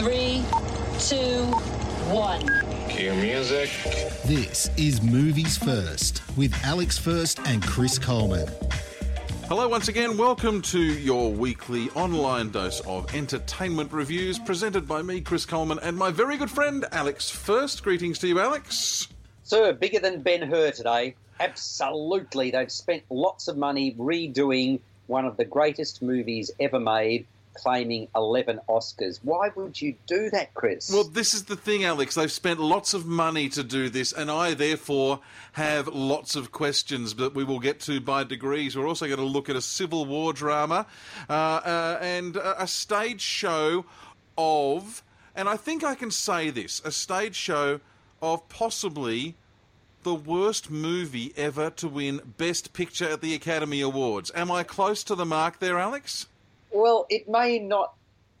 Five, four, three, two, one. Cue music. This is Movies First with Alex First and Chris Coleman. Hello, once again. Welcome to your weekly online dose of entertainment reviews presented by me, Chris Coleman, and my very good friend, Alex First. Greetings to you, Alex. Sir, bigger than Ben Hur today. Absolutely. They've spent lots of money redoing one of the greatest movies ever made, claiming 11 Oscars. Why would you do that, Chris? Well, this is the thing, Alex. They've spent lots of money to do this, and I therefore have lots of questions that we will get to by degrees. We're also going to look at a Civil War drama uh, uh, and a stage show of, and I think I can say this, a stage show of possibly the worst movie ever to win Best Picture at the Academy Awards. Am I close to the mark there, Alex? Well, it may not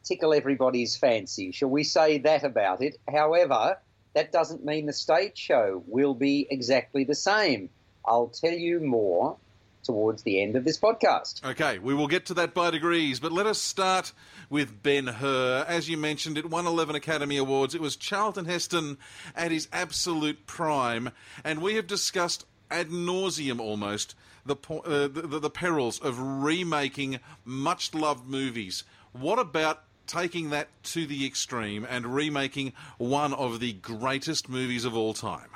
tickle everybody's fancy, shall we say that about it? However, that doesn't mean the stage show will be exactly the same. I'll tell you more towards the end of this podcast. Okay, we will get to that by degrees, but let us start with Ben Hur. As you mentioned, it won 11 Academy Awards. It was Charlton Heston at his absolute prime, and we have discussed ad nauseum almost the, uh, the, the perils of remaking much loved movies. What about taking that to the extreme and remaking one of the greatest movies of all time?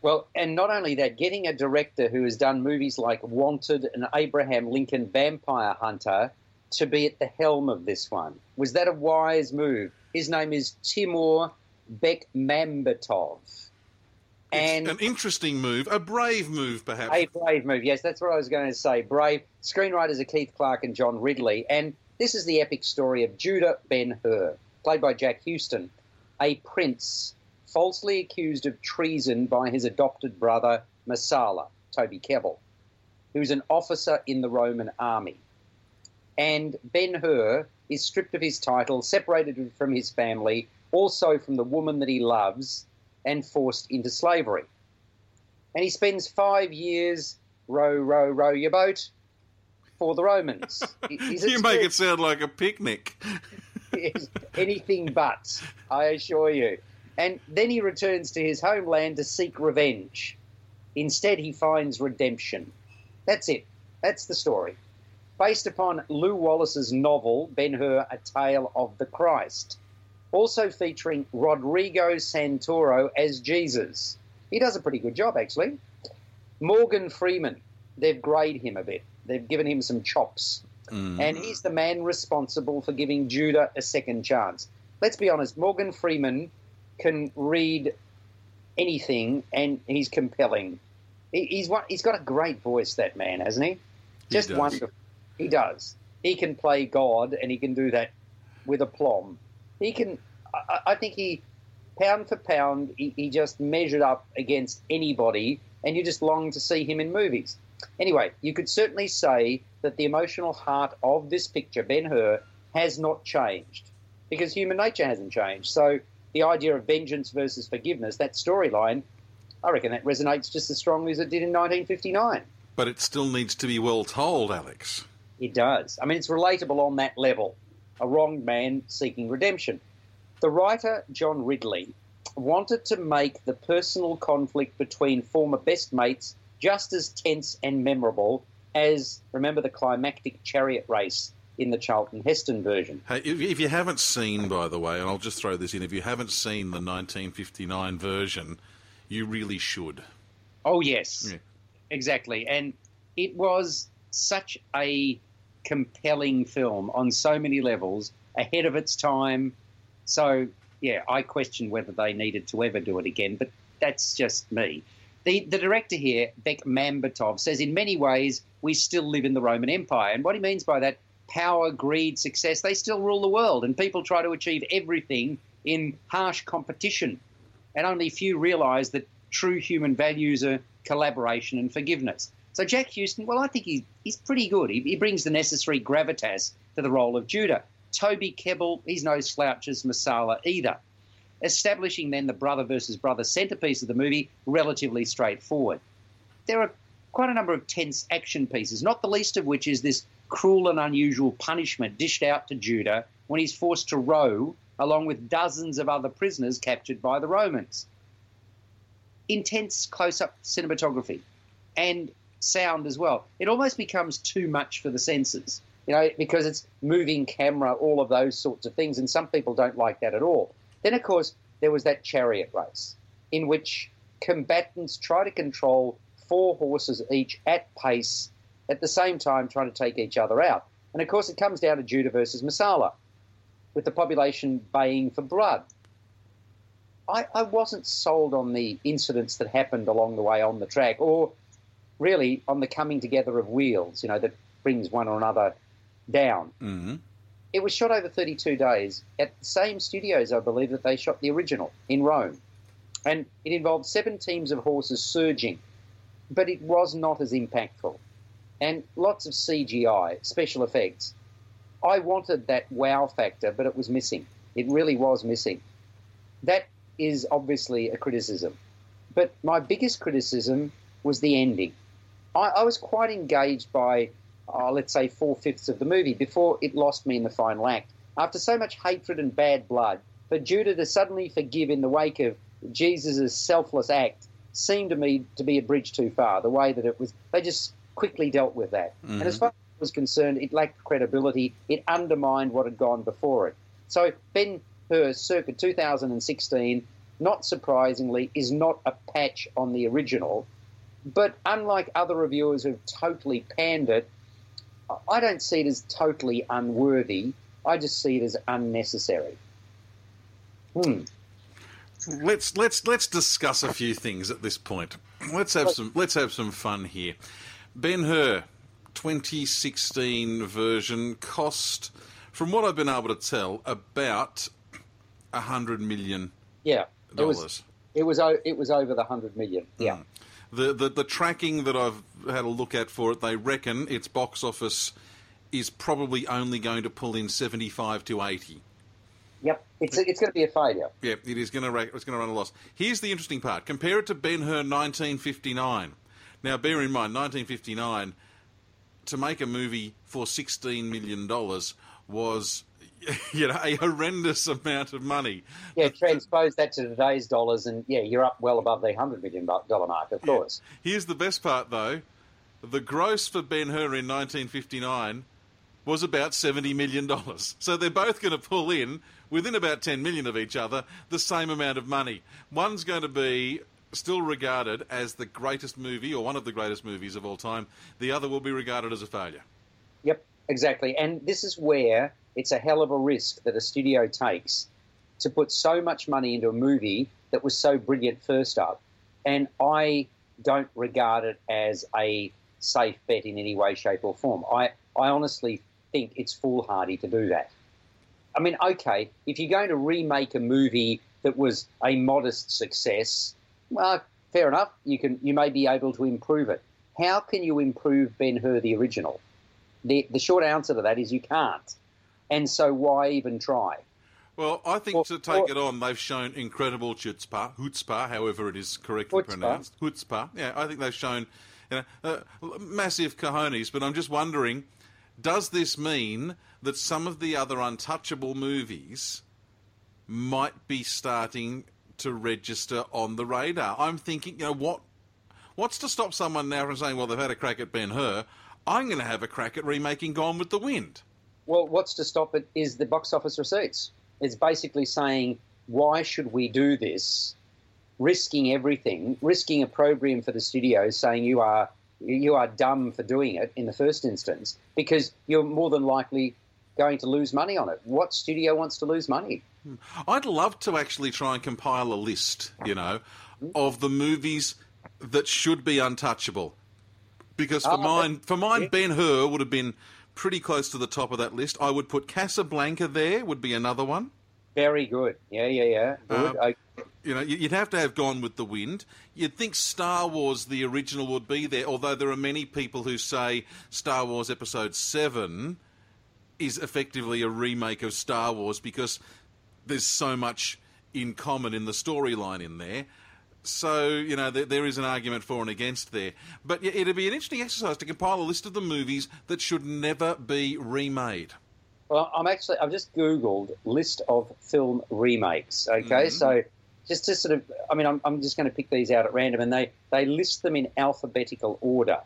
Well, and not only that, getting a director who has done movies like Wanted and Abraham Lincoln Vampire Hunter to be at the helm of this one. Was that a wise move? His name is Timur Bekmambetov. And it's an interesting move, a brave move, perhaps. A brave move, yes, that's what I was going to say. Brave. Screenwriters are Keith Clarke and John Ridley. And this is the epic story of Judah Ben Hur, played by Jack Huston, a prince falsely accused of treason by his adopted brother, Messala, Toby Kebbell, who's an officer in the Roman army. And Ben Hur is stripped of his title, separated from his family, also from the woman that he loves, and forced into slavery. And he spends five years row, row, row your boat for the Romans. you make it sound like a picnic. anything but, I assure you. And then he returns to his homeland to seek revenge. Instead, he finds redemption. That's it. That's the story. Based upon Lew Wallace's novel, Ben Hur, A Tale of the Christ. Also featuring Rodrigo Santoro as Jesus. He does a pretty good job, actually. Morgan Freeman, they've grayed him a bit. They've given him some chops. Mm. And he's the man responsible for giving Judah a second chance. Let's be honest, Morgan Freeman can read anything, and he's compelling. He, he's one, he's got a great voice, that man, hasn't he? Just he wonderful. He does. He can play God, and he can do that with aplomb. He can. I, I think he, pound for pound, he, he just measured up against anybody, and you just long to see him in movies. Anyway, you could certainly say that the emotional heart of this picture, Ben Hur, has not changed because human nature hasn't changed. So the idea of vengeance versus forgiveness, that storyline, I reckon that resonates just as strongly as it did in 1959. But it still needs to be well told, Alex. It does. I mean, it's relatable on that level. A wronged man seeking redemption. The writer, John Ridley, wanted to make the personal conflict between former best mates just as tense and memorable as, remember, the climactic chariot race in the Charlton Heston version. Hey, if, you haven't seen, by the way, and I'll just throw this in, if you haven't seen the 1959 version, you really should. Oh, yes. Yeah. Exactly. And it was such a compelling film on so many levels, ahead of its time. So, yeah, I question whether they needed to ever do it again, but that's just me. The, the director here, Bekmambetov, says in many ways we still live in the Roman Empire. And what he means by that power, greed, success, they still rule the world. And people try to achieve everything in harsh competition. And only few realize that true human values are collaboration and forgiveness. So Jack Huston, well, I think he's, he's pretty good. He, he brings the necessary gravitas to the role of Judah. Toby Kebbell, he's no slouch as Messala either. Establishing then the brother versus brother centerpiece of the movie, relatively straightforward. There are quite a number of tense action pieces, not the least of which is this cruel and unusual punishment dished out to Judah when he's forced to row along with dozens of other prisoners captured by the Romans. Intense close up cinematography and sound as well. It almost becomes too much for the senses, you know, because it's moving camera, all of those sorts of things, and some people don't like that at all. Then, of course, there was that chariot race in which combatants try to control four horses each at pace at the same time trying to take each other out. And of course, it comes down to Judah versus Messala, with the population baying for blood. I, I wasn't sold on the incidents that happened along the way on the track, or really on the coming together of wheels, you know, that brings one or another down. Mm-hmm. It was shot over 32 days at the same studios, I believe, that they shot the original in Rome. And it involved seven teams of horses surging, but it was not as impactful. And lots of CGI, special effects. I wanted that wow factor, but it was missing. It really was missing. That is obviously a criticism. But my biggest criticism was the ending. I, I was quite engaged by, uh, let's say, four fifths of the movie before it lost me in the final act. After so much hatred and bad blood, for Judah to suddenly forgive in the wake of Jesus' selfless act seemed to me to be a bridge too far. The way that it was, they just quickly dealt with that. Mm-hmm. And as far as I was concerned, it lacked credibility. It undermined what had gone before it. So Ben Hur, circa 2016, not surprisingly, is not a patch on the original. But unlike other reviewers who've totally panned it, I don't see it as totally unworthy. I just see it as unnecessary. Hmm. Let's let's let's discuss a few things at this point. Let's have some let's have some fun here. Ben Hur, 2016 version cost, from what I've been able to tell, about a hundred million Yeah, it was it was it was over the hundred million. Yeah, The, the the tracking that I've had a look at for it, they reckon its box office is probably only going to pull in 75 to 80. yep. It's it's going to be a failure. Yeah, it is going to it's going to run a loss. Here's the interesting part: compare it to Ben Hur 1959. Now, bear in mind, 1959 to make a movie for 16 million dollars was, you know, a horrendous amount of money. Yeah, transpose that to today's dollars, and yeah, you're up well above the hundred million dollar mark, of course. Here's the best part, though: the gross for Ben Hur in 1959 was about 70 million dollars. So they're both going to pull in within about 10 million of each other the same amount of money. One's going to be still regarded as the greatest movie or one of the greatest movies of all time. The other will be regarded as a failure. Yep, exactly. And this is where it's a hell of a risk that a studio takes to put so much money into a movie that was so brilliant first up. And I don't regard it as a safe bet in any way, shape, or form. I, I honestly think it's foolhardy to do that. I mean, okay, if you're going to remake a movie that was a modest success, well, fair enough. You can you may be able to improve it. How can you improve Ben Hur the original? The the short answer to that is you can't. And so why even try? Well, I think to take it on, they've shown incredible chutzpah, chutzpah, however it is correctly pronounced. Chutzpah. Yeah, I think they've shown you know, uh, massive cojones, but I'm just wondering, does this mean that some of the other untouchable movies might be starting to register on the radar? I'm thinking, you know, what what's to stop someone now from saying, well, they've had a crack at Ben Hur, I'm going to have a crack at remaking Gone with the Wind. Well, what's to stop it is the box office receipts. It's basically saying, why should we do this? Risking everything, risking opprobrium for the studios, saying you are you are dumb for doing it in the first instance because you're more than likely going to lose money on it. What studio wants to lose money? Hmm. I'd love to actually try and compile a list, you know, of the movies that should be untouchable. Because for Ah, mine, for mine, yeah. Ben Hur would have been pretty close to the top of that list. I would put Casablanca there. Would be another one. Very good. Yeah, yeah, yeah. Good. Uh, okay. You know, you'd have to have gone with the wind. You'd think Star Wars, the original, would be there, although there are many people who say Star Wars Episode 7 is effectively a remake of Star Wars because there's so much in common in the storyline in there. So, you know, there, there is an argument for and against there. But it'd be an interesting exercise to compile a list of the movies that should never be remade. Well, I'm actually I've just googled list of film remakes. Okay, Mhm. so just to sort of, I mean, I'm, I'm just going to pick these out at random, and they they list them in alphabetical order,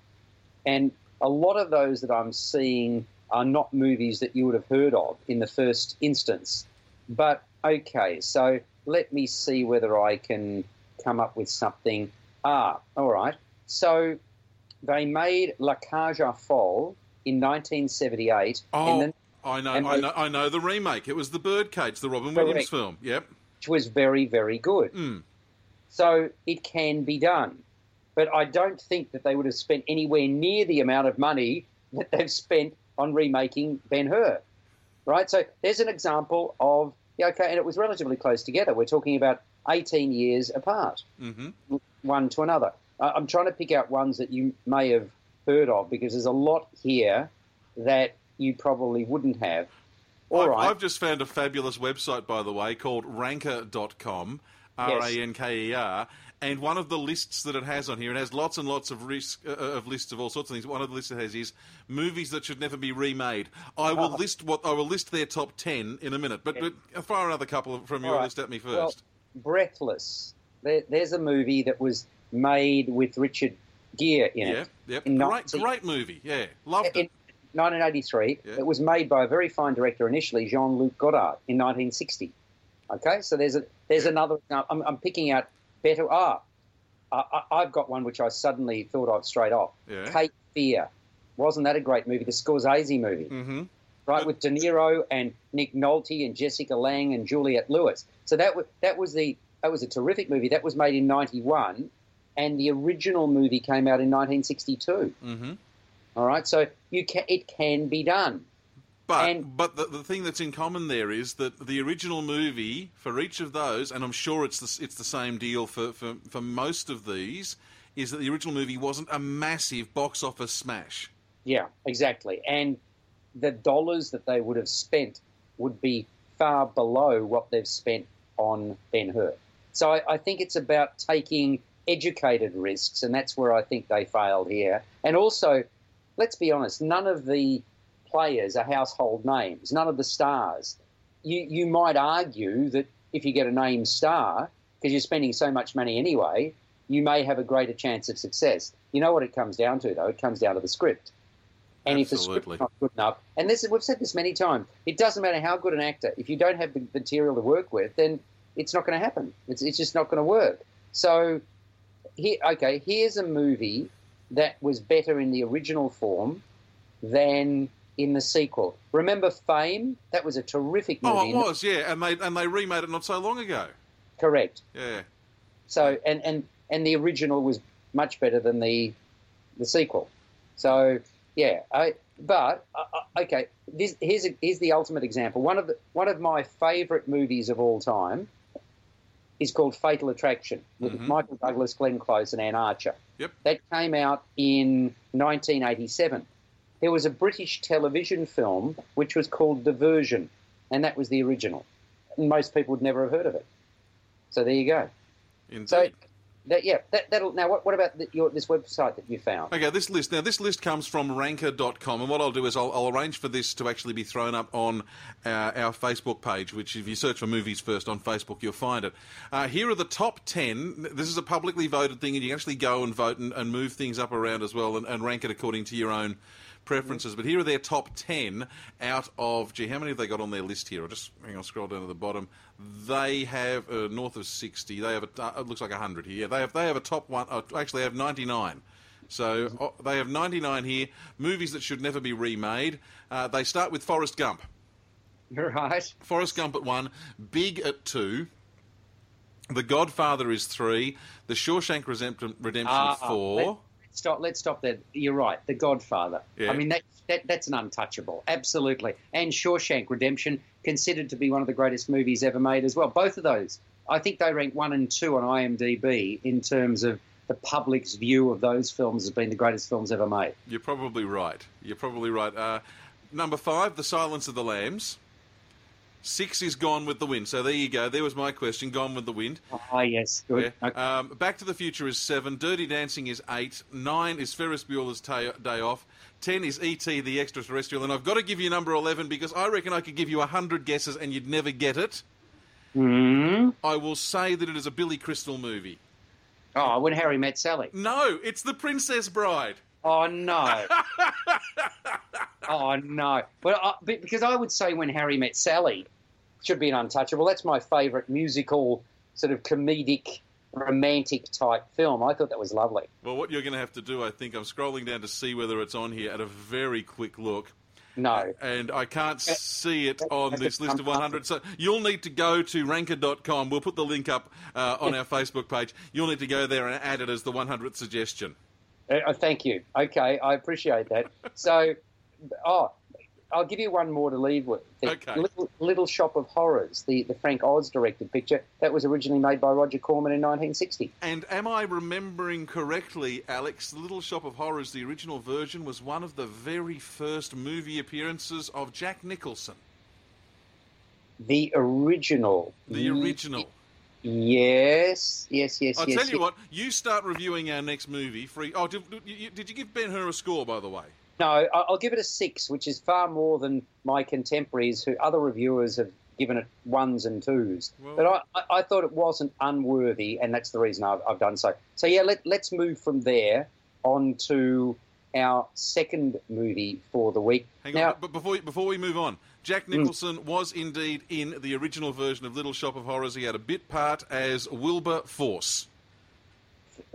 and a lot of those that I'm seeing are not movies that you would have heard of in the first instance. But okay, so let me see whether I can come up with something. Ah, all right. So they made La Cage aux Folles in 1978. Oh, I know, I know, I know the remake. It was the Birdcage, the Robin Correct. Williams film. Yep. which was very, very good. Mm. So it can be done. But I don't think that they would have spent anywhere near the amount of money that they've spent on remaking Ben Hur. Right? So there's an example of, yeah, okay, and it was relatively close together. We're talking about 18 years apart, hmm one to another. I'm trying to pick out ones that you may have heard of because there's a lot here that you probably wouldn't have. All I've, right. I've just found a fabulous website, by the way, called ranker.com, R A N K E R. And one of the lists that it has on here, it has lots and lots of risk, uh, of lists of all sorts of things. One of the lists it has is movies that should never be remade. I will Oh. list what I will list their top ten in a minute, but, but fire another couple from your All right. list at me first. Well, Breathless. There, there's a movie that was made with Richard Gere in yeah, it. yep, in great, 19 great movie. Yeah, loved In it. 1983, Yeah. it was made by a very fine director initially, Jean-Luc Godard, in 1960. Okay, so there's a there's another. Now I'm, I'm picking out better. Ah, I, I- I've got one which I suddenly thought of straight off. Yeah. Cape Fear. Wasn't that a great movie? The Scorsese movie hmm right, with De Niro and Nick Nolte and Jessica Lange and Juliette Lewis. So that was that was the that was a terrific movie. That was made in '91, and the original movie came out in 1962. hmm All right, so you can it can be done. But And- but the, the thing that's in common there is that the original movie for each of those, and I'm sure it's the, it's the same deal for, for, for most of these, is that the original movie wasn't a massive box office smash. Yeah, exactly. And the dollars that they would have spent would be far below what they've spent on Ben Hur. So I, I think it's about taking educated risks, and that's where I think they failed here. And also, let's be honest, none of the players are household names, none of the stars. You, you might argue that if you get a name star, because you're spending so much money anyway, you may have a greater chance of success. You know what it comes down to, though? It comes down to the script. And if the script's not good enough, and this is, we've said this many times, it doesn't matter how good an actor. If you don't have the material to work with, then it's not going to happen. It's, it's just not going to work. So, here, okay, here's a movie that was better in the original form than in the sequel. Remember Fame? That was a terrific oh, movie. Oh, it was, yeah, and they and they remade it not so long ago. correct. Yeah, So and and and the original was much better than the the sequel. So yeah, I, but uh, uh, okay, this, here's a, here's the ultimate example. One of the, one of my favourite movies of all time is called Fatal Attraction with Mhm. Michael Douglas, Glenn Close, and Anne Archer. Yep. That came out in 1987. There was a British television film which was called Diversion, and that was the original. Most people would never have heard of it. So there you go. indeed. So, that, yeah, that, that'll. Now, what, what about the, your, this website that you found? Okay, this list. Now, this list comes from ranker.com, and what I'll do is I'll, I'll arrange for this to actually be thrown up on our, our Facebook page, which, if you search for movies first on Facebook, you'll find it. Uh, here are the top 10. This is a publicly voted thing, and you can actually go and vote and, and move things up around as well and, and rank it according to your own preferences. But here are their top 10 out of, gee, how many have they got on their list here? I'll just, hang on, scroll down to the bottom. They have uh, north of 60. They have, a, uh, it looks like 100 here. Yeah, they have, they have a top one, uh, actually, they have 99. So oh, they have 99 here. Movies that should never be remade. Uh, they start with Forrest Gump. Right. Forrest Gump at one, Big at two, The Godfather is three, The Shawshank Redemption, Redemption Ah, four. Stop. Let's stop there. You're right. The Godfather. Yeah. I mean, that, that that's an untouchable. Absolutely. And Shawshank Redemption, considered to be one of the greatest movies ever made as well. Both of those, I think they rank one and two on IMDb in terms of the public's view of those films as being the greatest films ever made. You're probably right. You're probably right. Uh, number five, The Silence of the Lambs. Six is Gone with the Wind. So there you go. There was my question. Gone with the Wind. Ah, yes, good. Yeah. Okay. Um, Back to the Future is seven. Dirty Dancing is eight. Nine is Ferris Bueller's Ta- Day Off. Ten is E.T. the Extraterrestrial. And I've got to give you number 11 because I reckon I could give you 100 guesses and you'd never get it. Hmm? I will say that it is a Billy Crystal movie. Oh, when Harry met Sally. No, it's The Princess Bride. Oh no. oh no. But, I, because I would say when Harry met Sally should be an untouchable. That's my favourite musical sort of comedic romantic type film. I thought that was lovely. Well, what you're going to have to do, I think, I'm scrolling down to see whether it's on here at a very quick look. No. And I can't see it on this list of 100. So you'll need to go to ranker.com. We'll put the link up uh, on our Facebook page. You'll need to go there and add it as the 100th suggestion. Uh, uh, thank you. Okay, I appreciate that. So, oh, I'll give you one more to leave with. The Okay. Little, Little Shop of Horrors, the, the Frank Oz directed picture, that was originally made by Roger Corman in 1960. And am I remembering correctly, Alex? Little Shop of Horrors, the original version, was one of the very first movie appearances of Jack Nicholson. The original. The original. Yes, yes, yes, yes. I'll yes. tell you yes. what, you start reviewing our next movie. Free. Oh, did, did you, did you give Ben Hur a score, by the way? No, I- I'll give it a six, which is far more than my contemporaries, who other reviewers have given it ones and twos. Well- but I, I, I thought it wasn't unworthy, and that's the reason I've, I've done so. So yeah, let, let's move from there on to our second movie for the week. Hang now, on, but before before we move on, Jack hmm. Nicholson was indeed in the original version of Little Shop of Horrors. He had a bit part as Wilbur Force.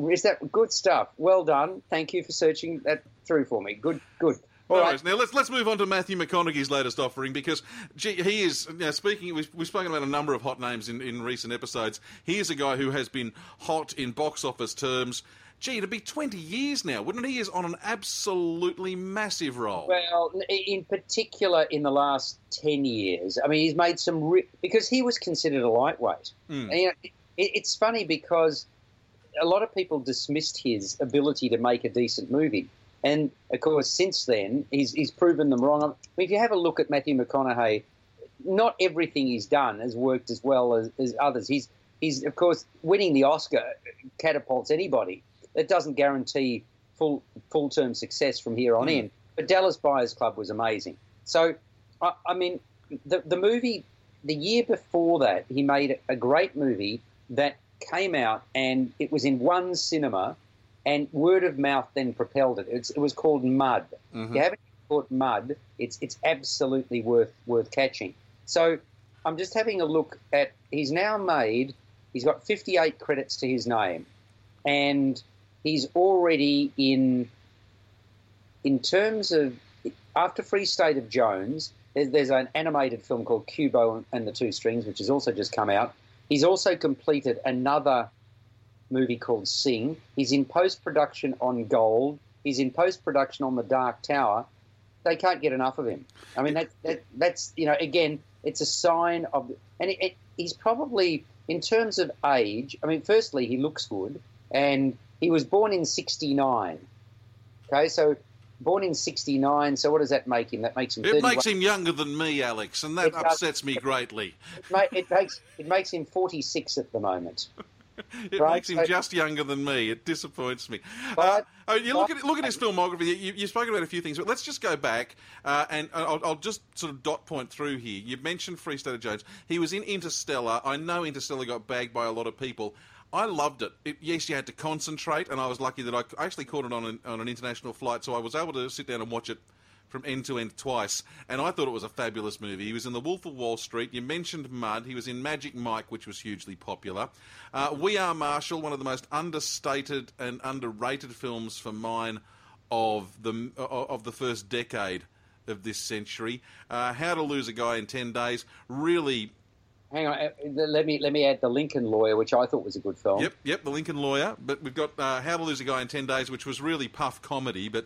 is that good stuff? Well done. Thank you for searching that through for me. Good, good. All No right. Now let's let's move on to Matthew McConaughey's latest offering because gee, he is. You know, speaking, we've, we've spoken about a number of hot names in, in recent episodes. He is a guy who has been hot in box office terms. Gee, it'd be twenty years now, wouldn't it? he? Is on an absolutely massive roll. Well, in particular, in the last ten years, I mean, he's made some re- because he was considered a lightweight. Hmm. And, you know, it, it's funny because a lot of people dismissed his ability to make a decent movie, and of course, since then, he's he's proven them wrong. I mean, if you have a look at Matthew McConaughey, not everything he's done has worked as well as, as others. He's he's of course winning the Oscar catapults anybody. It doesn't guarantee full full term success from here on hmm. in. But Dallas Buyers Club was amazing. So, I, I mean, the the movie the year before that he made a great movie that came out and it was in one cinema, and word of mouth then propelled it. It's, it was called Mud. Mm-hmm. If you haven't caught Mud, it's it's absolutely worth worth catching. So I'm just having a look at. He's now made. He's got 58 credits to his name, and he's already in. In terms of after Free State of Jones, there's, an animated film called Kubo and the Two Strings, which has also just come out. He's also completed another movie called Sing. He's in post production on Gold. He's in post production on The Dark Tower. They can't get enough of him. I mean, that, that that's you know, again, it's a sign of, and it, it, he's probably in terms of age. I mean, firstly, he looks good, and he was born in '69. Okay, so born in '69. So what does that make him? That makes him. It 31. makes him younger than me, Alex, and that It does. upsets me greatly. It, ma- it makes it makes him 46 at the moment. It Right, makes him so- just younger than me. It disappoints me. But- uh, oh, you look but- at look at his filmography. You, you've spoken about a few things, but let's just go back uh, and I'll, I'll just sort of dot point through here. You mentioned Free State of Jones. He was in Interstellar. I know Interstellar got bagged by a lot of people. I loved it. it. Yes, you had to concentrate, and I was lucky that I actually caught it on an, on an international flight, so I was able to sit down and watch it from end to end twice, and I thought it was a fabulous movie. He was in The Wolf of Wall Street. You mentioned Mud. He was in Magic Mike, which was hugely popular. Uh, we Are Marshall, one of the most understated and underrated films for mine of the of the first decade of this century. Uh, How to Lose a Guy in Ten Days. Really hang on. uh, Let me let me add the Lincoln Lawyer, which I thought was a good film. Yep, yep, The Lincoln Lawyer. But we've got uh, How to Lose a Guy in 10 Days, which was really puff comedy, but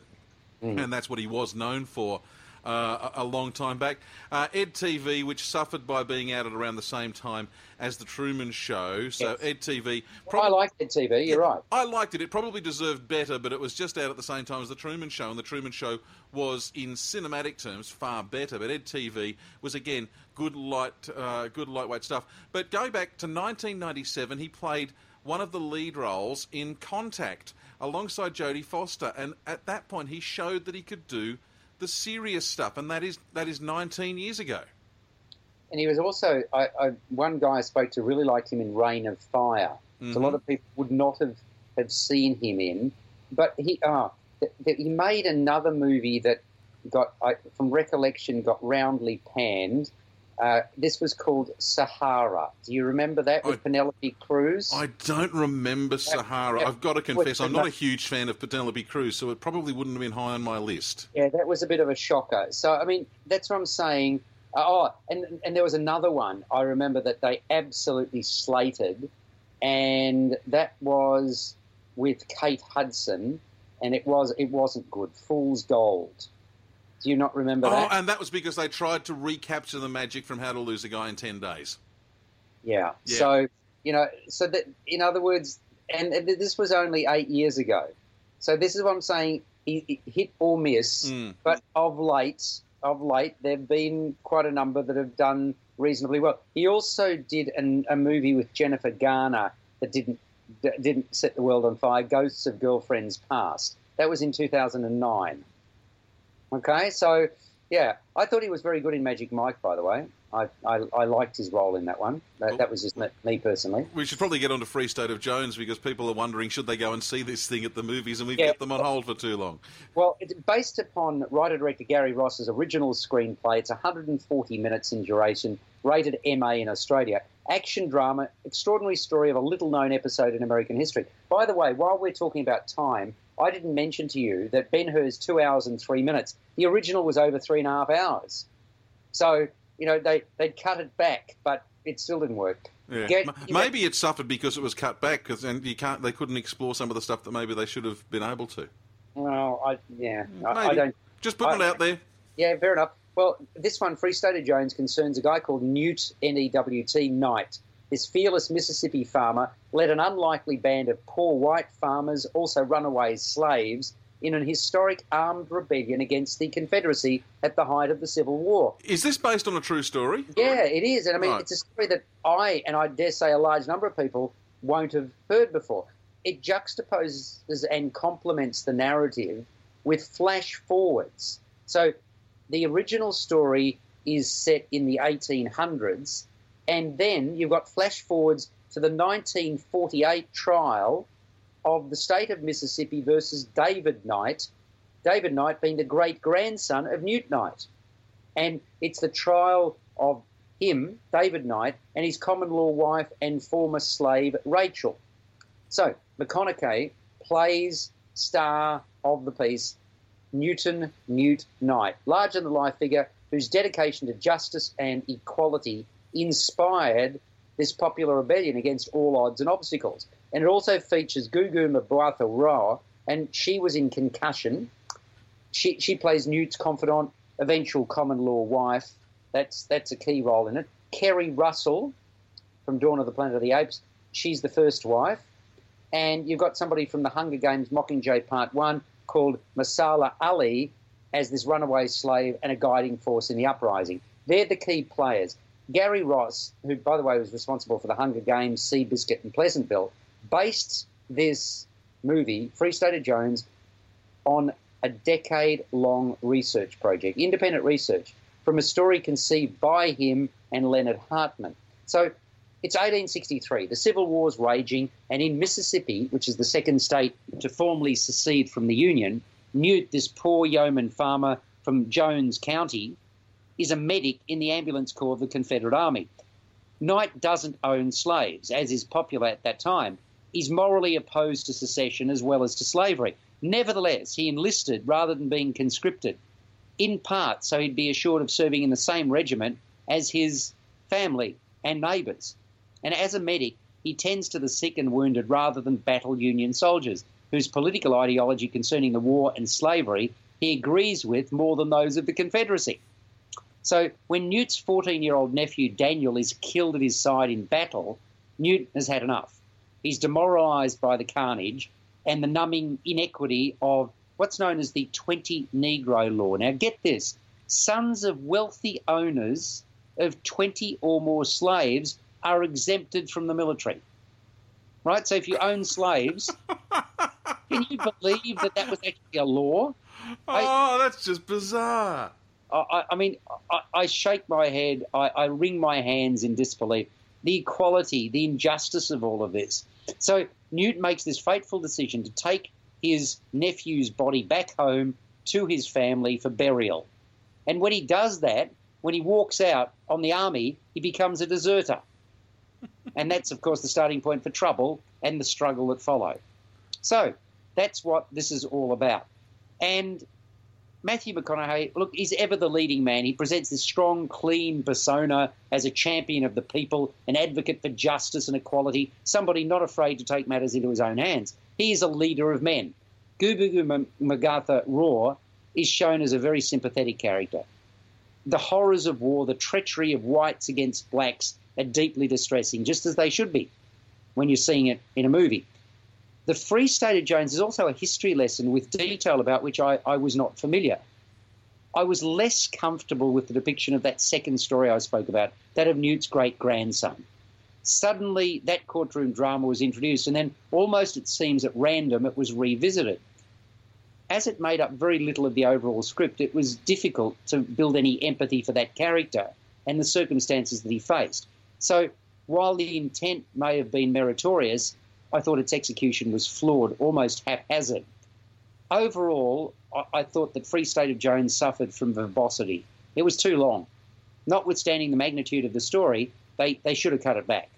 and that's what he was known for uh, a, a long time back. Uh, Ed TV, which suffered by being out at around the same time as The Truman Show. So Yes. Ed TV. I liked it, TV. You're right. I liked it. It probably deserved better, but it was just out at the same time as The Truman Show, and The Truman Show was, in cinematic terms, far better. But Ed TV was again good light, uh, good lightweight stuff. But going back to 1997, he played one of the lead roles in Contact alongside Jodie Foster, and at that point, he showed that he could do the serious stuff, and that is that is 19 years ago. And he was also I, I, one guy I spoke to really liked him in Reign of Fire. which A lot of people would not have, have seen him in, but he ah th- th- he made another movie that got I, from recollection got roundly panned. Uh, this was called Sahara. Do you remember that with I- Penelope Cruz? I don't remember Sahara. yeah. I've got to confess, I'm not a huge fan of Penelope Cruz, so it probably wouldn't have been high on my list. Yeah, that was a bit of a shocker. So, I mean, that's what I'm saying. Uh, oh, and and there was another one I remember that they absolutely slated, and that was with Kate Hudson, and it was it wasn't good. Fool's Gold. Do you not remember that? Oh, that? and that was because they tried to recapture the magic from How to Lose a Guy in 10 Days. Yeah. Yeah. So you know, so that in other words, and, this was only eight years ago. So this is what I'm saying. Hit or miss, Mm. but of late, of late, there've been quite a number that have done reasonably well. He also did an, a movie with Jennifer Garner that didn't didn't set the world on fire. Ghosts of Girlfriends Past. That was in 2009. Okay, so yeah, I thought he was very good in Magic Mike. By the way, I I, I liked his role in that one. That, that was just me, me personally. We should probably get on to Free State of Jones because people are wondering should they go and see this thing at the movies, and we've Yeah. kept them on hold for too long. Well, it's based upon writer director Gary Ross's original screenplay. It's 140 minutes in duration, rated MA in Australia. Action drama, extraordinary story of a little known episode in American history. By the way, while we're talking about time, I didn't mention to you that Ben Hur's two hours and three minutes. The original was over three and a half hours. So, you know, they, they'd cut it back, but it still didn't work. Yeah. Get- maybe it suffered because it was cut back, because and you can't. They couldn't explore some of the stuff that maybe they should have been able to. Well, I, yeah, I, I don't. Just putting I- it out there. Yeah, fair enough. Well, this one, Free State of Jones, concerns a guy called Newt N-E-W-T Knight. This fearless Mississippi farmer led an unlikely band of poor white farmers, also runaway slaves, in an historic armed rebellion against the Confederacy at the height of the Civil War. Is this based on a true story? Yeah, it is. And I mean, Right. it's a story that I, and I dare say a large number of people, won't have heard before. It juxtaposes and complements the narrative with flash forwards. So the original story is set in the 1800s, and then you've got flash forwards to the 1948 trial of the state of Mississippi versus David Knight. David Knight being the great grandson of Newt Knight. And it's the trial of him, David Knight, and his common law wife and former slave, Rachel. So, McConaughey plays star of the piece, Newton Newt Knight, larger than life figure whose dedication to justice and equality inspired this popular rebellion against all odds and obstacles. And it also features Gugu Mbatha Raw, and she was in Concussion. She, she plays Newt's confidant, eventual common law wife. That's that's a key role in it. Keri Russell from Dawn of the Planet of the Apes. She's the first wife. And you've got somebody from the Hunger Games Mockingjay Part 1 called Mahershala Ali as this runaway slave and a guiding force in the uprising. They're the key players. Gary Ross, who, by the way, was responsible for the Hunger Games, Seabiscuit, and Pleasantville, based this movie, Free State of Jones, on a decade long research project, independent research, from a story conceived by him and Leonard Hartman. So it's 1863. The Civil War is raging, and in Mississippi, which is the second state to formally secede from the Union, Newt, this poor yeoman farmer from Jones County, is a medic in the ambulance corps of the Confederate Army. Knight doesn't own slaves, as is popular at that time. He's morally opposed to secession as well as to slavery. Nevertheless, he enlisted rather than being conscripted, in part so he'd be assured of serving in the same regiment as his family, and neighbours. And as a medic, he tends to the sick and wounded rather than battle Union soldiers, whose political ideology concerning the war and slavery he agrees with more than those of the Confederacy. So when Newt's 14 year old nephew Daniel is killed at his side in battle, Newt has had enough. He's demoralised by the carnage and the numbing inequity of what's known as the 20 Negro law. Now, get this sons of wealthy owners of 20 or more slaves are exempted from the military. Right? So if you own slaves, can you believe that that was actually a law? Oh, that's just bizarre. I, I mean, I, I, shake my head, I, I wring my hands in disbelief. The equality, the injustice of all of this. So Newt makes this fateful decision to take his nephew's body back home to his family for burial. And when he does that, when he walks out on the army, he becomes a deserter. And that's, of course, the starting point for trouble and the struggle that follow. So that's what this is all about. And Matthew McConaughey, look, he's ever the leading man. He presents this strong, clean persona as a champion of the people, an advocate for justice and equality, somebody not afraid to take matters into his own hands. He is a leader of men. Gubu Magatha Raw is shown as a very sympathetic character. The horrors of war, the treachery of whites against blacks are deeply distressing, just as they should be when you're seeing it in a movie. The Free State of Jones is also a history lesson with detail about which I, I was not familiar. I was less comfortable with the depiction of that second story I spoke about, that of Newt's great grandson. Suddenly, that courtroom drama was introduced, and then almost it seems at random it was revisited. As it made up very little of the overall script, it was difficult to build any empathy for that character and the circumstances that he faced. So, while the intent may have been meritorious, I thought its execution was flawed, almost haphazard. Overall, I, thought that Free State of Jones suffered from verbosity. It was too long. Notwithstanding the magnitude of the story, they, they should have cut it back.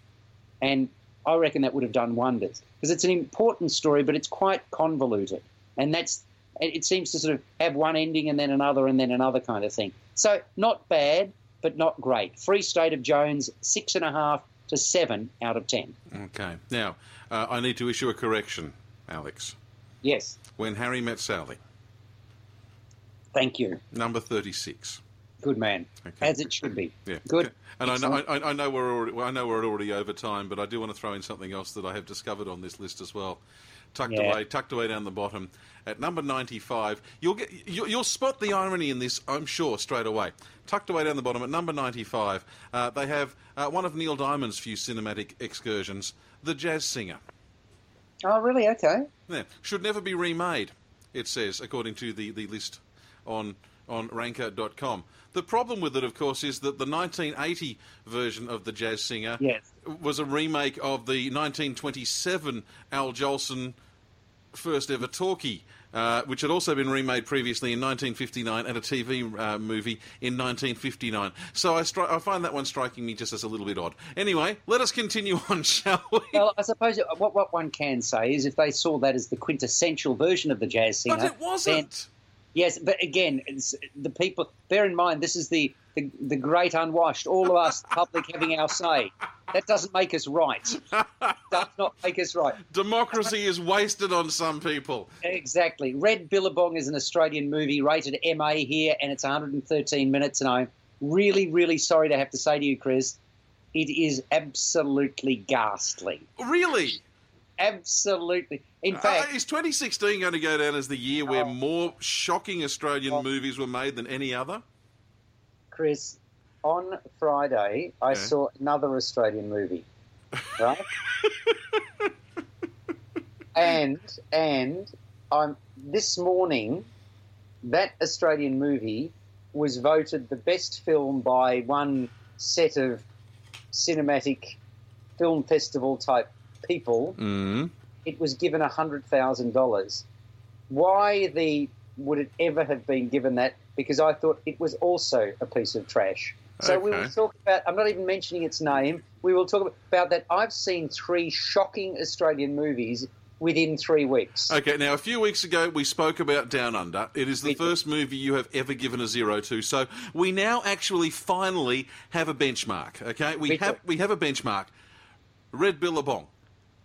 And I reckon that would have done wonders. Because it's an important story, but it's quite convoluted. And that's it seems to sort of have one ending and then another and then another kind of thing. So not bad, but not great. Free State of Jones, six and a half to seven out of ten. Okay. Now, uh, I need to issue a correction, Alex. Yes. When Harry Met Sally. Thank you. Number 36. Good man, okay. as it should be. Yeah, good. Okay. And I know, I, I know, we're already, I know we're already over time, but I do want to throw in something else that I have discovered on this list as well. Tucked yeah. away, tucked away down the bottom at number ninety-five. You'll get, you'll, you'll, spot the irony in this, I'm sure, straight away. Tucked away down the bottom at number ninety-five, uh, they have uh, one of Neil Diamond's few cinematic excursions, The Jazz Singer. Oh, really? Okay. Yeah. Should never be remade, it says, according to the, the list on on ranker.com. The problem with it, of course, is that the 1980 version of The Jazz Singer yes. was a remake of the 1927 Al Jolson first ever talkie. Uh, which had also been remade previously in 1959 and a TV uh, movie in 1959. So I, stri- I, find that one striking me just as a little bit odd. Anyway, let us continue on, shall we? Well, I suppose what, what one can say is if they saw that as the quintessential version of the jazz singer. But it wasn't. Yes, but again, the people. Bear in mind, this is the, the, the great unwashed. All of us, public, having our say. That doesn't make us right. Does not make us right. Democracy is wasted on some people. Exactly. Red Billabong is an Australian movie rated MA here, and it's 113 minutes. And I'm really, really sorry to have to say to you, Chris, it is absolutely ghastly. Really? Absolutely. In uh, fact, uh, is 2016 going to go down as the year where oh, more shocking Australian oh, movies were made than any other? Chris, on Friday I yeah. saw another Australian movie, right? and and I'm this morning that Australian movie was voted the best film by one set of cinematic film festival type people, mm. it was given hundred thousand dollars. Why the would it ever have been given that? Because I thought it was also a piece of trash. So okay. we will talk about. I'm not even mentioning its name. We will talk about that. I've seen three shocking Australian movies within three weeks. Okay, now a few weeks ago we spoke about Down Under. It is the We did. first movie you have ever given a zero to, so we now actually finally have a benchmark. Okay, we We have we have a benchmark. Red Billabong,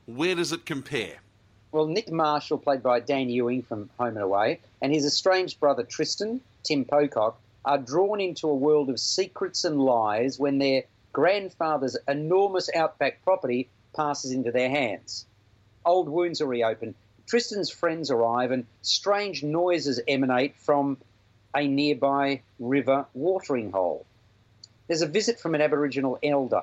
where does it compare? Well, Nick Marshall, played by Dan Ewing from Home and Away, and his estranged brother Tristan, Tim Pocock, are drawn into a world of secrets and lies when their grandfather's enormous outback property passes into their hands. Old wounds are reopened. Tristan's friends arrive, and strange noises emanate from a nearby river watering hole. There's a visit from an Aboriginal elder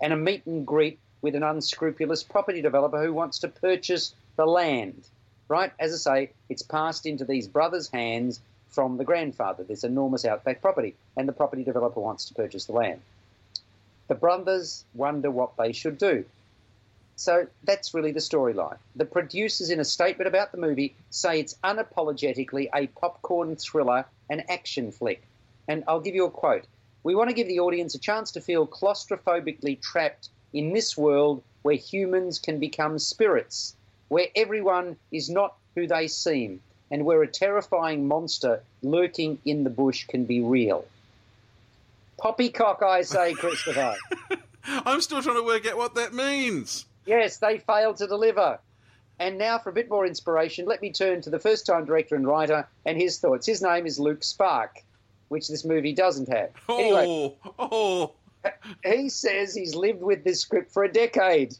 and a meet and greet with an unscrupulous property developer who wants to purchase the land. Right? As I say, it's passed into these brothers' hands from the grandfather, this enormous outback property, and the property developer wants to purchase the land. The brothers wonder what they should do. So that's really the storyline. The producers, in a statement about the movie, say it's unapologetically a popcorn thriller and action flick. And I'll give you a quote. We want to give the audience a chance to feel claustrophobically trapped in this world where humans can become spirits, where everyone is not who they seem, and where a terrifying monster lurking in the bush can be real. Poppycock, I say, Christopher. I'm still trying to work out what that means. Yes, they failed to deliver. And now, for a bit more inspiration, let me turn to the first time director and writer and his thoughts. His name is Luke Sparke, which this movie doesn't have. Anyway, Oh, oh, he says he's lived with this script for a decade.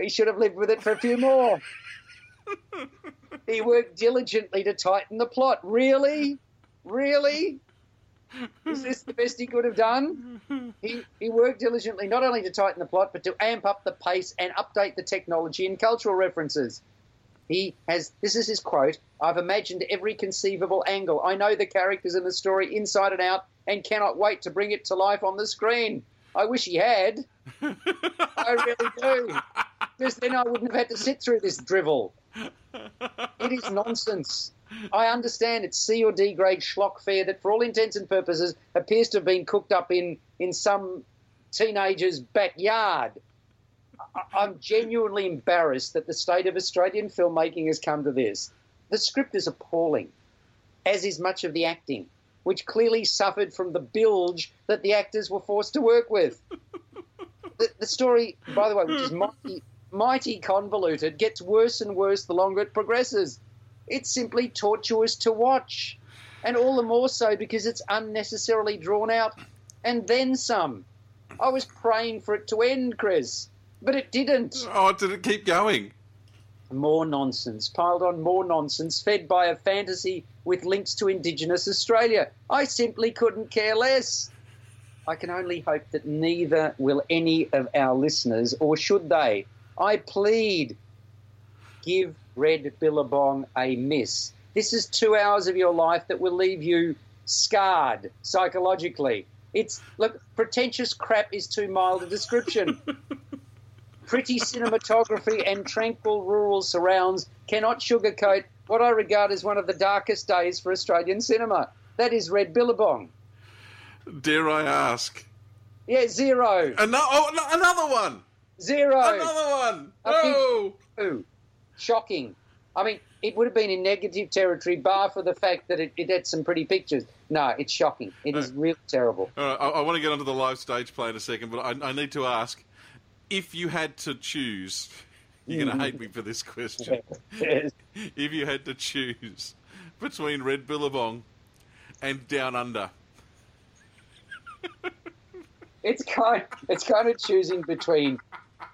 He should have lived with it for a few more. he worked diligently to tighten the plot. Really? Really? Is this the best he could have done? He, he worked diligently not only to tighten the plot, but to amp up the pace and update the technology and cultural references. He has, this is his quote I've imagined every conceivable angle. I know the characters in the story inside and out and cannot wait to bring it to life on the screen. I wish he had. I really do. Because then I wouldn't have had to sit through this drivel. It is nonsense. I understand it's C or D grade schlock fare that, for all intents and purposes, appears to have been cooked up in, in some teenager's backyard. I- I'm genuinely embarrassed that the state of Australian filmmaking has come to this. The script is appalling, as is much of the acting, which clearly suffered from the bilge that the actors were forced to work with. The, the story, by the way, which is mighty, mighty convoluted, gets worse and worse the longer it progresses. It's simply tortuous to watch, and all the more so because it's unnecessarily drawn out, and then some. I was praying for it to end, Chris, but it didn't. oh, did it keep going? More nonsense, piled on more nonsense, fed by a fantasy with links to Indigenous Australia. I simply couldn't care less. I can only hope that neither will any of our listeners, or should they. I plead, give Red Billabong a miss. This is two hours of your life that will leave you scarred psychologically. It's look, pretentious crap is too mild a description. Pretty cinematography and tranquil rural surrounds cannot sugarcoat what I regard as one of the darkest days for Australian cinema. That is Red Billabong. Dare I ask? Yeah, zero. Another, oh, no, another one! Zero. Another one! Big- Oh! Shocking. I mean, it would have been in negative territory, bar for the fact that it, it had some pretty pictures. No, it's shocking. It is uh, really terrible. All right, I, I want to get onto the live stage play in a second, but I, I need to ask if you had to choose. You're going to hmm. hate me for this question. Yes. If you had to choose between Red Billabong and Down Under, It's kind, it's kind of choosing between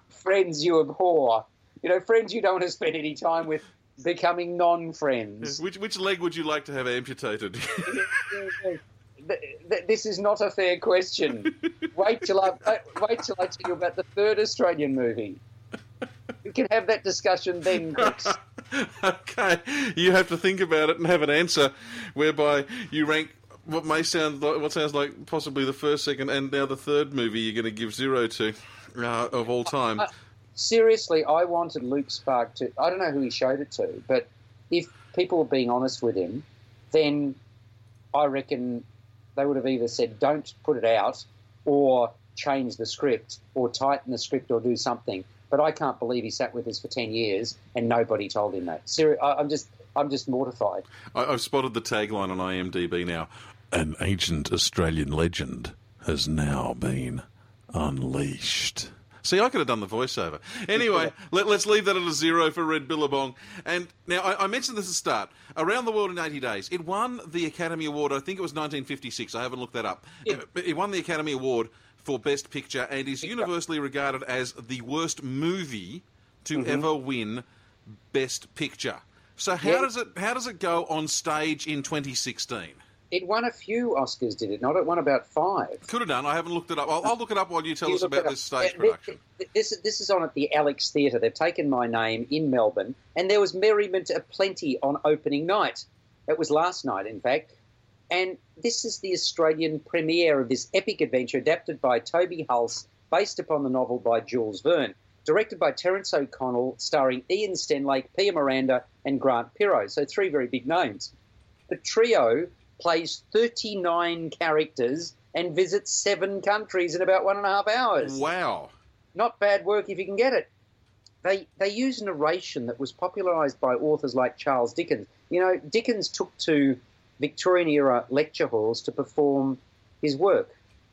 friends you abhor, you know, friends you don't want to spend any time with, becoming non-friends. which which leg would you like to have amputated? Th- th- This is not a fair question. Wait till I wait till I tell you about the third Australian movie. We can have that discussion then, Chris. okay, you have to think about it and have an answer whereby you rank what may sound like what sounds like possibly the first, second, and now the third movie you're going to give zero to uh, of all time. Seriously, I wanted Luke Sparke to. I don't know who he showed it to, but if people were being honest with him, then I reckon they would have either said, "Don't put it out," or change the script, or tighten the script, or do something. But I can't believe he sat with us for ten years and nobody told him that. I'm just, I'm just mortified. I, I've spotted the tagline on IMDb now. An ancient Australian legend has now been unleashed. See, I could have done the voiceover. Anyway, let, us leave that at a zero for Red Billabong. And now, I, I, mentioned this at the start. Around the World in 80 Days, it won the Academy Award, I think it was 1956, I haven't looked that up. Yeah. It, it won the Academy Award for Best Picture and is universally regarded as the worst movie to mm-hmm. ever win Best Picture. So how yeah. does it how does it go on stage in 2016? It won a few Oscars, did it not? It won about five. Could have done. I haven't looked it up. I'll, I'll look it up while you tell you us about this stage production. This, this is on at the Alex Theatre. They've taken my name in Melbourne, and there was merriment aplenty on opening night. It was last night, in fact. And this is the Australian premiere of this epic adventure adapted by Toby Hulse, based upon the novel by Jules Verne, directed by Terence O'Connell, starring Ian Stenlake, Pia Miranda, and Grant Piro. So three very big names. The trio plays 39 characters and visits seven countries in about one and a half hours. Wow. Not bad work if you can get it. They, they use narration that was popularised by authors like Charles Dickens. You know, Dickens took to Victorian era lecture halls to perform his work,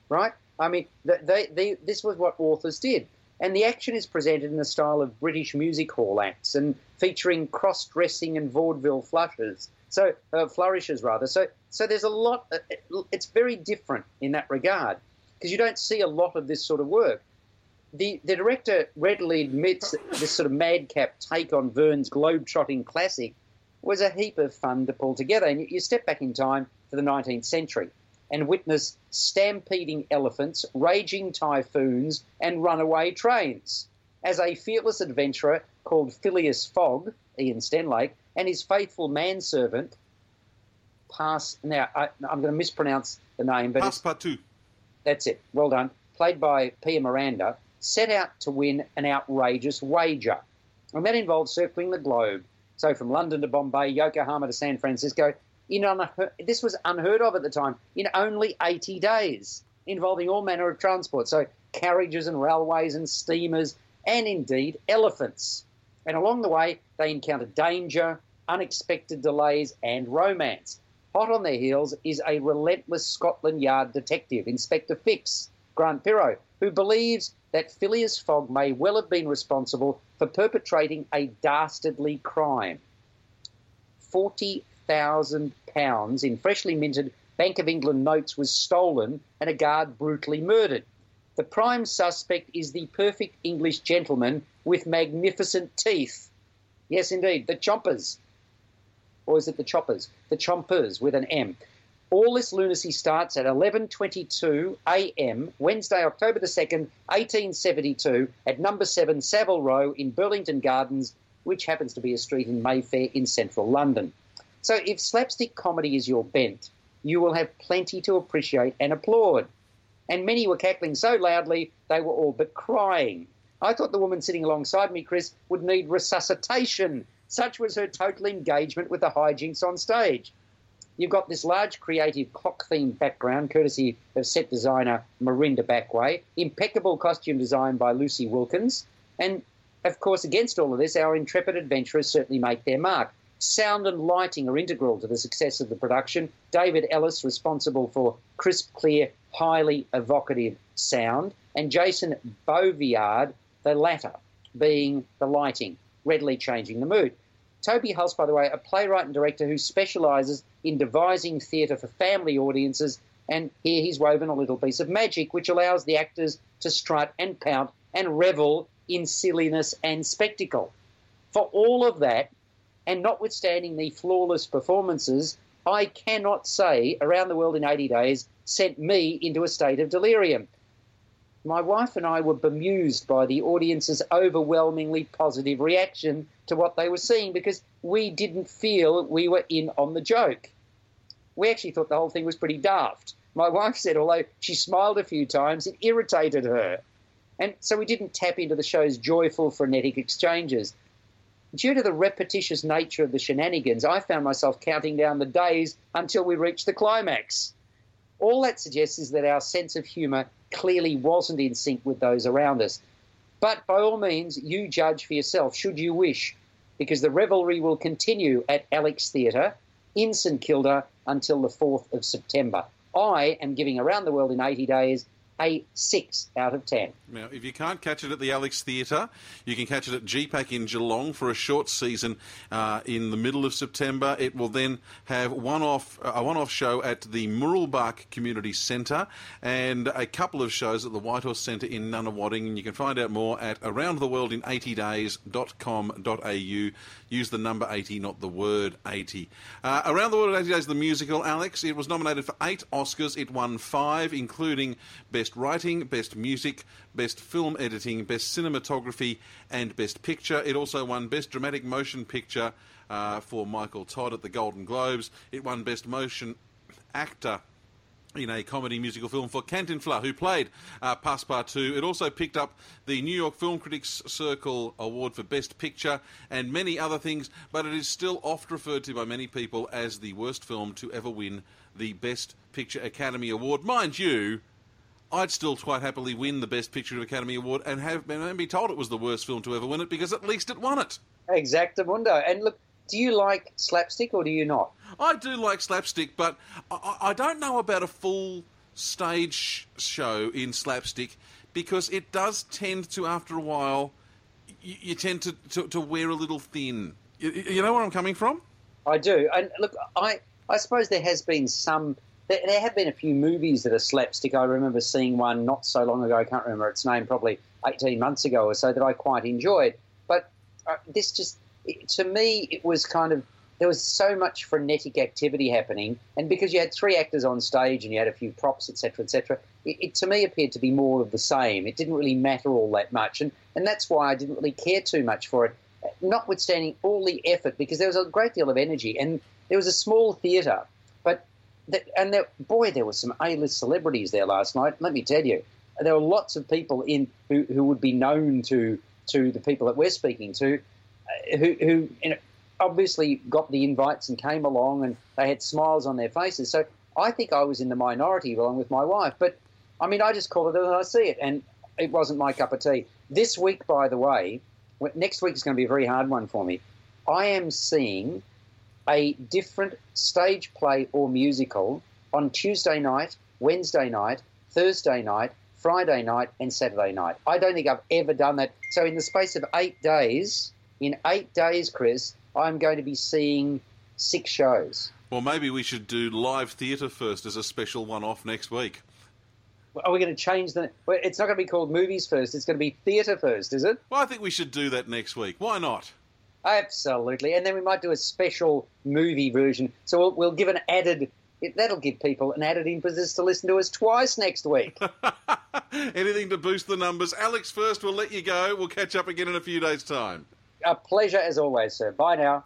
right? I mean, they, they, this was what authors did. And the action is presented in the style of British music hall acts and featuring cross dressing and vaudeville flushes. So uh, flourishes rather. So so there's a lot. Uh, it's very different in that regard because you don't see a lot of this sort of work. The the director readily admits this sort of madcap take on Verne's globe-trotting classic was a heap of fun to pull together. And you, step back in time to the 19th century and witness stampeding elephants, raging typhoons, and runaway trains. As a fearless adventurer called Phileas Fogg, Ian Stenlake, and his faithful manservant, Pass. Now, I, am going to mispronounce the name, but Passepartout. That's it. Well done. Played by Pia Miranda, set out to win an outrageous wager, and that involved circling the globe. So from London to Bombay, Yokohama to San Francisco. In this was unheard of at the time. In only 80 days, involving all manner of transport. So carriages and railways and steamers, and indeed elephants. And along the way, they encountered danger, unexpected delays, and romance. Hot on their heels is a relentless Scotland Yard detective, Inspector Fix, Grant Piro, who believes that Phileas Fogg may well have been responsible for perpetrating a dastardly crime. £40,000 in freshly minted Bank of England notes was stolen and a guard brutally murdered. The prime suspect is the perfect English gentleman with magnificent teeth. Yes, indeed, the chompers. Or is it the choppers? The chompers with an M. All this lunacy starts at 11:22 a.m. Wednesday, October the 2nd, 1872, at number 7 Savile Row in Burlington Gardens, which happens to be a street in Mayfair in central London. So if slapstick comedy is your bent, you will have plenty to appreciate and applaud and many were cackling so loudly they were all but crying. I thought the woman sitting alongside me, Chris, would need resuscitation. Such was her total engagement with the hijinks on stage. You've got this large creative clock themed background, courtesy of set designer Merinda Backway, impeccable costume design by Lucy Wilkins, and of course, against all of this, our intrepid adventurers certainly make their mark. Sound and lighting are integral to the success of the production. David Ellis, responsible for crisp, clear, highly evocative sound, and Jason Bovaird, the latter, being the lighting, readily changing the mood. Toby Hulse, by the way, a playwright and director who specialises in devising theatre for family audiences, and here he's woven a little piece of magic which allows the actors to strut and pout and revel in silliness and spectacle. For all of that, and notwithstanding the flawless performances, I cannot say Around the World in 80 Days sent me into a state of delirium. My wife and I were bemused by the audience's overwhelmingly positive reaction to what they were seeing because we didn't feel we were in on the joke. We actually thought the whole thing was pretty daft. My wife said, although she smiled a few times, it irritated her. And so we didn't tap into the show's joyful, frenetic exchanges due to the repetitious nature of the shenanigans, I found myself counting down the days until we reached the climax. All that suggests is that our sense of humour clearly wasn't in sync with those around us. But by all means, you judge for yourself, should you wish, because the revelry will continue at Alex Theatre in St Kilda until the 4th of September. I am giving Around the World in 80 Days a 6 out of 10. Now, if you can't catch it at the Alex Theatre, you can catch it at GPAC in Geelong for a short season uh, in the middle of September. It will then have one-off a one-off show at the Mooroolbark Community Centre and a couple of shows at the Whitehorse Centre in Nunawading. And you can find out more at aroundtheworldin80days.com.au. Use the number 80, not the word 80. Uh, Around the World in 80 Days, the musical, Alex, it was nominated for eight Oscars. It won five, including Best Writing, Best Music, Best Film Editing, Best Cinematography, and Best Picture. It also won Best Dramatic Motion Picture uh, for Michael Todd at the Golden Globes. It won Best Motion Actor in a comedy musical film for Cantinflas, who played uh, Passepartout. It also picked up the New York Film Critics Circle Award for Best Picture and many other things, but it is still oft referred to by many people as the worst film to ever win the Best Picture Academy Award. Mind you, I'd still quite happily win the Best Picture of Academy Award and have and be told it was the worst film to ever win it because at least it won it. Exactamundo. And look, do you like slapstick or do you not? I do like slapstick, but I, I don't know about a full stage show in slapstick because it does tend to, after a while, you, you tend to, to, to, wear a little thin. You, you, know where I'm coming from? I do. And look, I, I suppose there has been some. There, there have been a few movies that are slapstick. I remember seeing one not so long ago. I can't remember its name. Probably 18 months ago or so that I quite enjoyed. But uh, this just, it, to me, it was kind of there was so much frenetic activity happening, and because you had three actors on stage and you had a few props, etc., etc., it, it, to me appeared to be more of the same. It didn't really matter all that much, and and that's why I didn't really care too much for it. Notwithstanding all the effort, because there was a great deal of energy, and there was a small theatre, and there, boy, there were some A-list celebrities there last night. Let me tell you, there were lots of people in who, who would be known to to the people that we're speaking to, uh, who, who you know, obviously got the invites and came along and they had smiles on their faces. So I think I was in the minority along with my wife. But I mean, I just call it as I see it, and it wasn't my cup of tea. This week, by the way, next week is going to be a very hard one for me. I am seeing a different stage play or musical on Tuesday night, Wednesday night, Thursday night, Friday night, and Saturday night. I don't think I've ever done that. So, in the space of eight days, in eight days, Chris, I'm going to be seeing six shows. Well, maybe we should do live theatre first as a special one off next week. Are we going to change the. It's not going to be called movies first, it's going to be theatre first, is it? Well, I think we should do that next week. Why not? Absolutely. And then we might do a special movie version. So we'll, we'll give an added. That'll give people an added impetus to listen to us twice next week. Anything to boost the numbers. Alex, first, we'll let you go. We'll catch up again in a few days' time. A pleasure as always, sir. Bye now.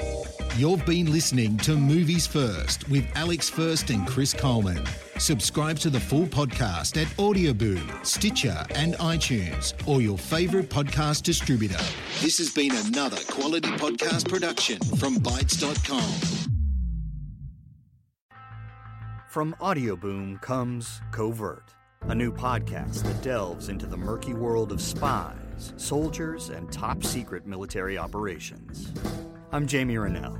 You've been listening to Movies First with Alex First and Chris Coleman. Subscribe to the full podcast at Audioboom, Stitcher, and iTunes, or your favourite podcast distributor. This has been another quality podcast production from Bytes.com. From Audioboom comes Covert, a new podcast that delves into the murky world of spies, soldiers, and top secret military operations. I'm Jamie Rennell,